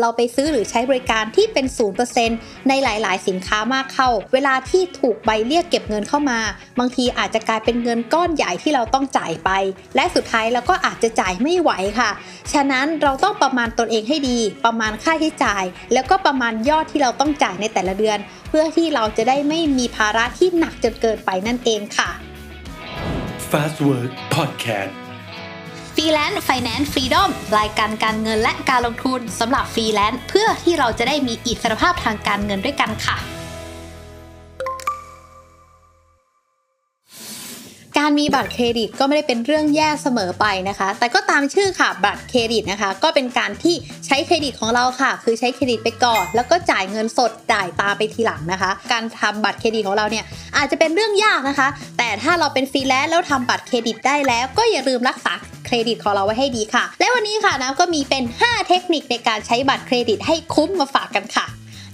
เราไปซื้อหรือใช้บริการที่เป็น 0%ในหลายๆ สินค้ามากเข้า เวลาที่ถูกใบเรียกเก็บเงินเข้ามา บางทีอาจจะกลายเป็นเงินก้อนใหญ่ที่เราต้องจ่ายไป และสุดท้ายเราก็อาจจะจ่ายไม่ไหวค่ะ ฉะนั้นเราต้องประมาณตนเองให้ดี ประมาณค่าใช้จ่าย แล้วก็ประมาณยอดที่เราต้องจ่ายในแต่ละเดือน เพื่อที่เราจะได้ไม่มีภาระที่หนักจนเกินไปนั่นเองค่ะ Fast Work Podcast Freelance Finance Freedom รายการการเงินและการลงทุนสำหรับฟรีแลนซ์เพื่อที่เราจะได้มีอิสรภาพทางการเงินด้วยกันค่ะ การมีบัตรเครดิตก็ไม่ได้เป็นเรื่องแย่เสมอไปนะคะ แต่ก็ตามชื่อค่ะบัตรเครดิตนะคะ ก็เป็นการที่ใช้เครดิตของเราค่ะ คือใช้เครดิตไปก่อน แล้วก็จ่ายเงินสดจ่ายตามไปทีหลังนะคะ การทำบัตรเครดิตของเราเนี่ยอาจจะเป็นเรื่องยากนะคะ แต่ถ้าเราเป็นฟรีแลนซ์แล้วทำบัตรเครดิตได้แล้ว ก็อย่าลืมรักษา เครดิตของเราไว้ให้ดีค่ะ และวันนี้ค่ะน้ำก็มีเป็น 5 เทคนิคในการใช้บัตรเครดิตให้คุ้มมาฝากกันค่ะ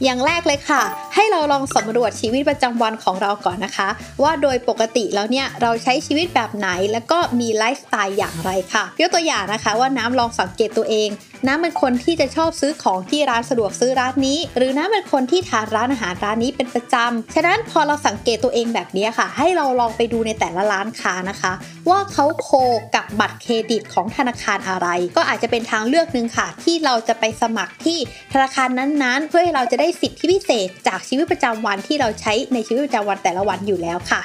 อย่างแรกเลยค่ะ ให้เราลองสำรวจชีวิตประจำวันของเราก่อนนะคะ ว่าโดยปกติแล้วเนี่ยเราใช้ชีวิตแบบไหน แล้วก็มีไลฟ์สไตล์อย่างไรค่ะยกตัวอย่างนะคะว่าน้ำลองสังเกตตัวเอง น้ำเป็นคนที่จะชอบซื้อของที่ร้านสะดวกซื้อร้านนี้ หรือน้ำเป็นคนที่ทานร้านอาหารร้านนี้เป็นประจำ ฉะนั้นพอเราสังเกตตัวเองแบบนี้ค่ะ ให้เราลองไปดูในแต่ละร้านค้านะคะ ว่าเขา co กับบัตรเครดิตของธนาคารอะไร ก็อาจจะเป็นทางเลือกหนึ่งค่ะ ที่เราจะไปสมัครที่ธนาคารนั้นๆ เพื่อให้เราจะได้สิทธิพิเศษจากชีวิตประจำวันที่เราใช้ในชีวิตประจำวันแต่ละวันอยู่แล้วค่ะ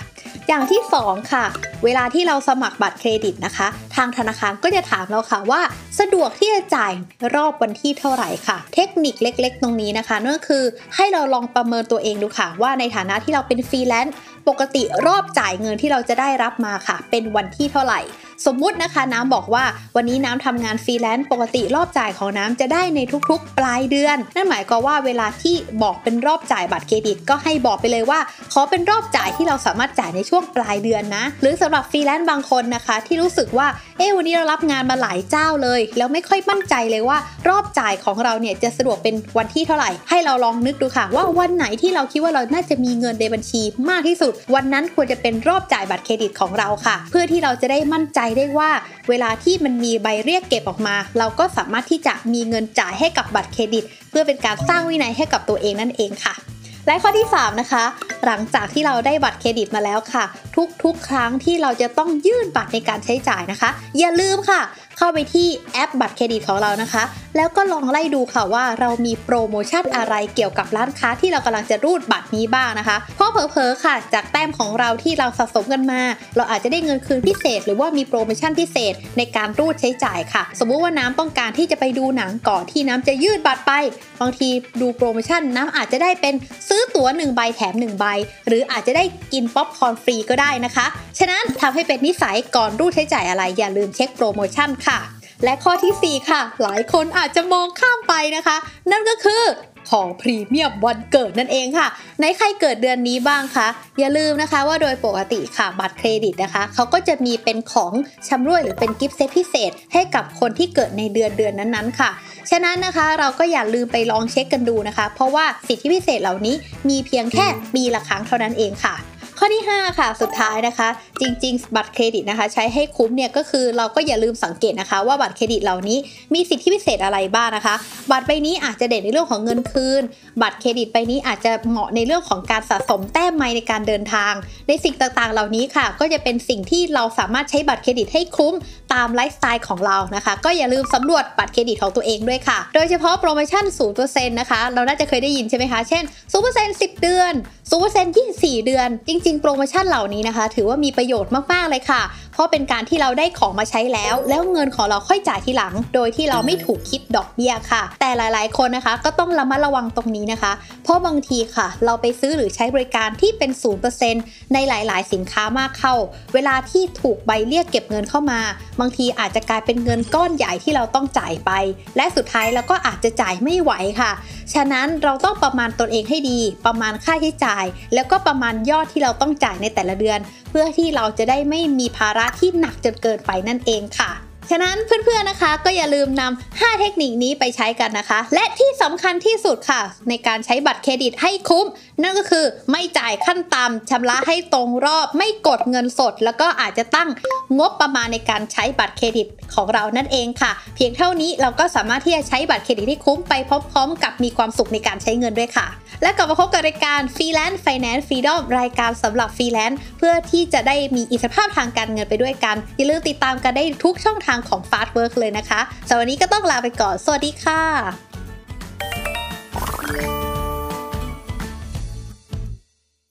อย่างที่ 2 ค่ะ เวลาที่เราสมัครบัตรเครดิตนะคะ ทางธนาคารก็จะถามเราค่ะว่า สะดวกที่จะจ่ายรอบวันที่เท่าไหร่ค่ะ เทคนิคเล็กๆ ตรงนี้นะคะนั่นก็คือให้เราลองประเมินตัวเองดูค่ะ ว่าในฐานะที่เราเป็นฟรีแลนซ์ปกติรอบจ่ายเงินที่เราจะได้รับมาค่ะ เป็นวันที่เท่าไหร่ สมมุตินะคะน้ำบอกว่าวันนี้น้ำทำงานฟรีแลนซ์ปกติรอบจ่ายของน้ำจะได้ในทุกๆ ปลายเดือน นั่นหมายความว่าเวลาที่บอกเป็นรอบจ่ายบัตรเครดิต ก็ให้บอกไปเลยว่า ขอเป็นรอบจ่ายที่เราสามารถจ่ายในช่วงปลายเดือนนะ หรือสำหรับฟรีแลนซ์บางคนนะคะ ที่รู้สึกว่าเอ๊วันนี้เรารับงานมาหลายเจ้าเลย แล้วไม่ค่อยมั่นใจเลยว่ารอบจ่ายของเราเนี่ยจะสะดวกเป็นวันที่เท่าไหร่ ให้เราลองนึกดูค่ะ ว่าวันไหนที่เราคิดว่าเราน่าจะมีเงินในบัญชีมากที่สุด วันนั้นควรจะเป็นรอบจ่ายบัตรเครดิตของเราค่ะ เพื่อที่เราจะได้มั่นใจได้ว่า เวลาที่มันมีใบเรียกเก็บออกมา เราก็สามารถที่จะมีเงินจ่ายให้กับบัตรเครดิต เพื่อเป็นการสร้างวินัยให้กับตัวเองนั่นเองค่ะและข้อที่ 3 นะคะ หลังจากที่เราได้บัตรเครดิตมาแล้วค่ะ ทุกๆ ครั้งที่เราจะต้องยื่นบัตรในการใช้จ่ายนะคะ อย่าลืมค่ะเข้าไปที่แอปบัตรเครดิตของเรานะคะ แล้วก็ลองไล่ดูค่ะว่าเรามีโปรโมชั่นอะไรเกี่ยวกับร้านค้าที่เรากำลังจะรูดบัตรนี้บ้างนะคะ เพราะเผลอๆค่ะ จากแต้มของเราที่เราสะสมกันมา เราอาจจะได้เงินคืนพิเศษ หรือว่ามีโปรโมชั่นพิเศษในการรูดใช้จ่ายค่ะ สมมุติว่าน้ำต้องการที่จะไปดูหนังก่อนที่น้ำจะยื่นบัตรไป บางทีดูโปรโมชั่นน้ำอาจจะได้เป็นซื้อตั๋ว1ใบแถม1ใบ หรืออาจจะได้กินป๊อปคอร์นฟรีก็ได้นะคะ ฉะนั้นทำให้เป็นนิสัยก่อนรูดใช้จ่ายอะไรอย่าลืมเช็คโปรโมชั่นค่ะ และข้อทีสี่ 4 ค่ะ หลายคนอาจจะมองข้ามไปนะคะ นั่นก็คือของพรีเมียมวันเกิดนั่นเองค่ะ ในใครเกิดเดือนนี้บ้างคะ อย่าลืมนะคะว่าโดยปกติค่ะบัตรเครดิตนะคะ เขาก็จะมีเป็นของชำร่วยหรือเป็นกิฟต์เซตพิเศษ ให้กับคนที่เกิดในเดือนเดือนนั้นๆค่ะ ฉะนั้นนะคะเราก็อย่าลืมไปลองเช็คกันดูนะคะ เพราะว่าสิทธิพิเศษเหล่านี้มีเพียงแค่ปีละครั้งเท่านั้นเองค่ะ ข้อที่ 5 ค่ะ สุดท้ายนะคะ จริง ๆ บัตรเครดิตนะคะ ใช้ให้คุ้มเนี่ยก็คือเราก็อย่าลืมสังเกตนะคะ ว่าบัตรเครดิตเหล่านี้มีสิทธิพิเศษอะไรบ้างนะคะ บัตรใบนี้อาจจะเด่นในเรื่องของเงินคืน บัตรเครดิตใบนี้อาจจะเหมาะในเรื่องของการสะสมแต้มไมล์ในการเดินทาง ในสิ่งต่างๆ เหล่านี้ค่ะ ก็จะเป็นสิ่งที่เราสามารถใช้บัตรเครดิตให้คุ้มตามไลฟ์สไตล์ของเรานะคะ ก็อย่าลืมสำรวจบัตรเครดิตของตัวเองด้วยค่ะ โดยเฉพาะโปรโมชั่น 0%นะคะ เราน่าจะเคยได้ยินใช่ไหมคะ เช่น 0% 10 เดือน 0% 24 เดือน จริงๆ โปรโมชั่นเหล่านี้นะคะ ถือว่ามีประโยชน์มากๆเลยค่ะ เพราะเป็นการที่เราได้ของมาใช้แล้ว แล้วเงินของเราค่อยจ่ายทีหลัง โดยที่เราไม่ถูกคิดดอกเบี้ยค่ะ แต่หลายๆ คนนะคะ ก็ต้องระมัดระวังตรงนี้นะคะ เพราะบางทีค่ะ เราไปซื้อหรือใช้บริการที่เป็น 0%ในหลาย ๆ สินค้ามากเข้า เวลาที่ถูกใบเรียกเก็บเงินเข้ามา บางทีอาจจะกลายเป็นเงินก้อนใหญ่ที่เราต้องจ่ายไป และสุดท้ายเราก็อาจจะจ่ายไม่ไหวค่ะฉะนั้นเราต้องประมาณตนเองให้ดี ประมาณค่าใช้จ่าย แล้วก็ประมาณยอดที่เราต้องจ่ายในแต่ละเดือน เพื่อที่เราจะได้ไม่มีภาระที่หนักจนเกินไปนั่นเองค่ะ ฉะนั้นเพื่อนๆนะคะก็อย่าลืมนำ5 เทคนิคนี้ไปใช้กันนะคะ และที่สำคัญที่สุดค่ะ ในการใช้บัตรเครดิตให้คุ้ม นั่นก็คือไม่จ่ายขั้นต่ำชำระให้ตรงรอบ ไม่กดเงินสด แล้วก็อาจจะตั้งงบประมาณในการใช้บัตรเครดิตของเรานั่นเองค่ะ เพียงเท่านี้เราก็สามารถที่จะใช้บัตรเครดิตที่คุ้มไปพร้อมๆ กับมีความสุขในการใช้เงินด้วยค่ะ และกลับมาพบกับรายการ Freelance Finance Freedom รายการสำหรับฟรีแลนซ์เพื่อที่จะได้มีอิสรภาพทางการเงินไปด้วยกันอย่าลืมติดตามกันได้ทุกช่องทางางของ Fast Work เลยนะคะสำหรับวันนี้ก็ต้องลาไปก่อน สวัสดีค่ะ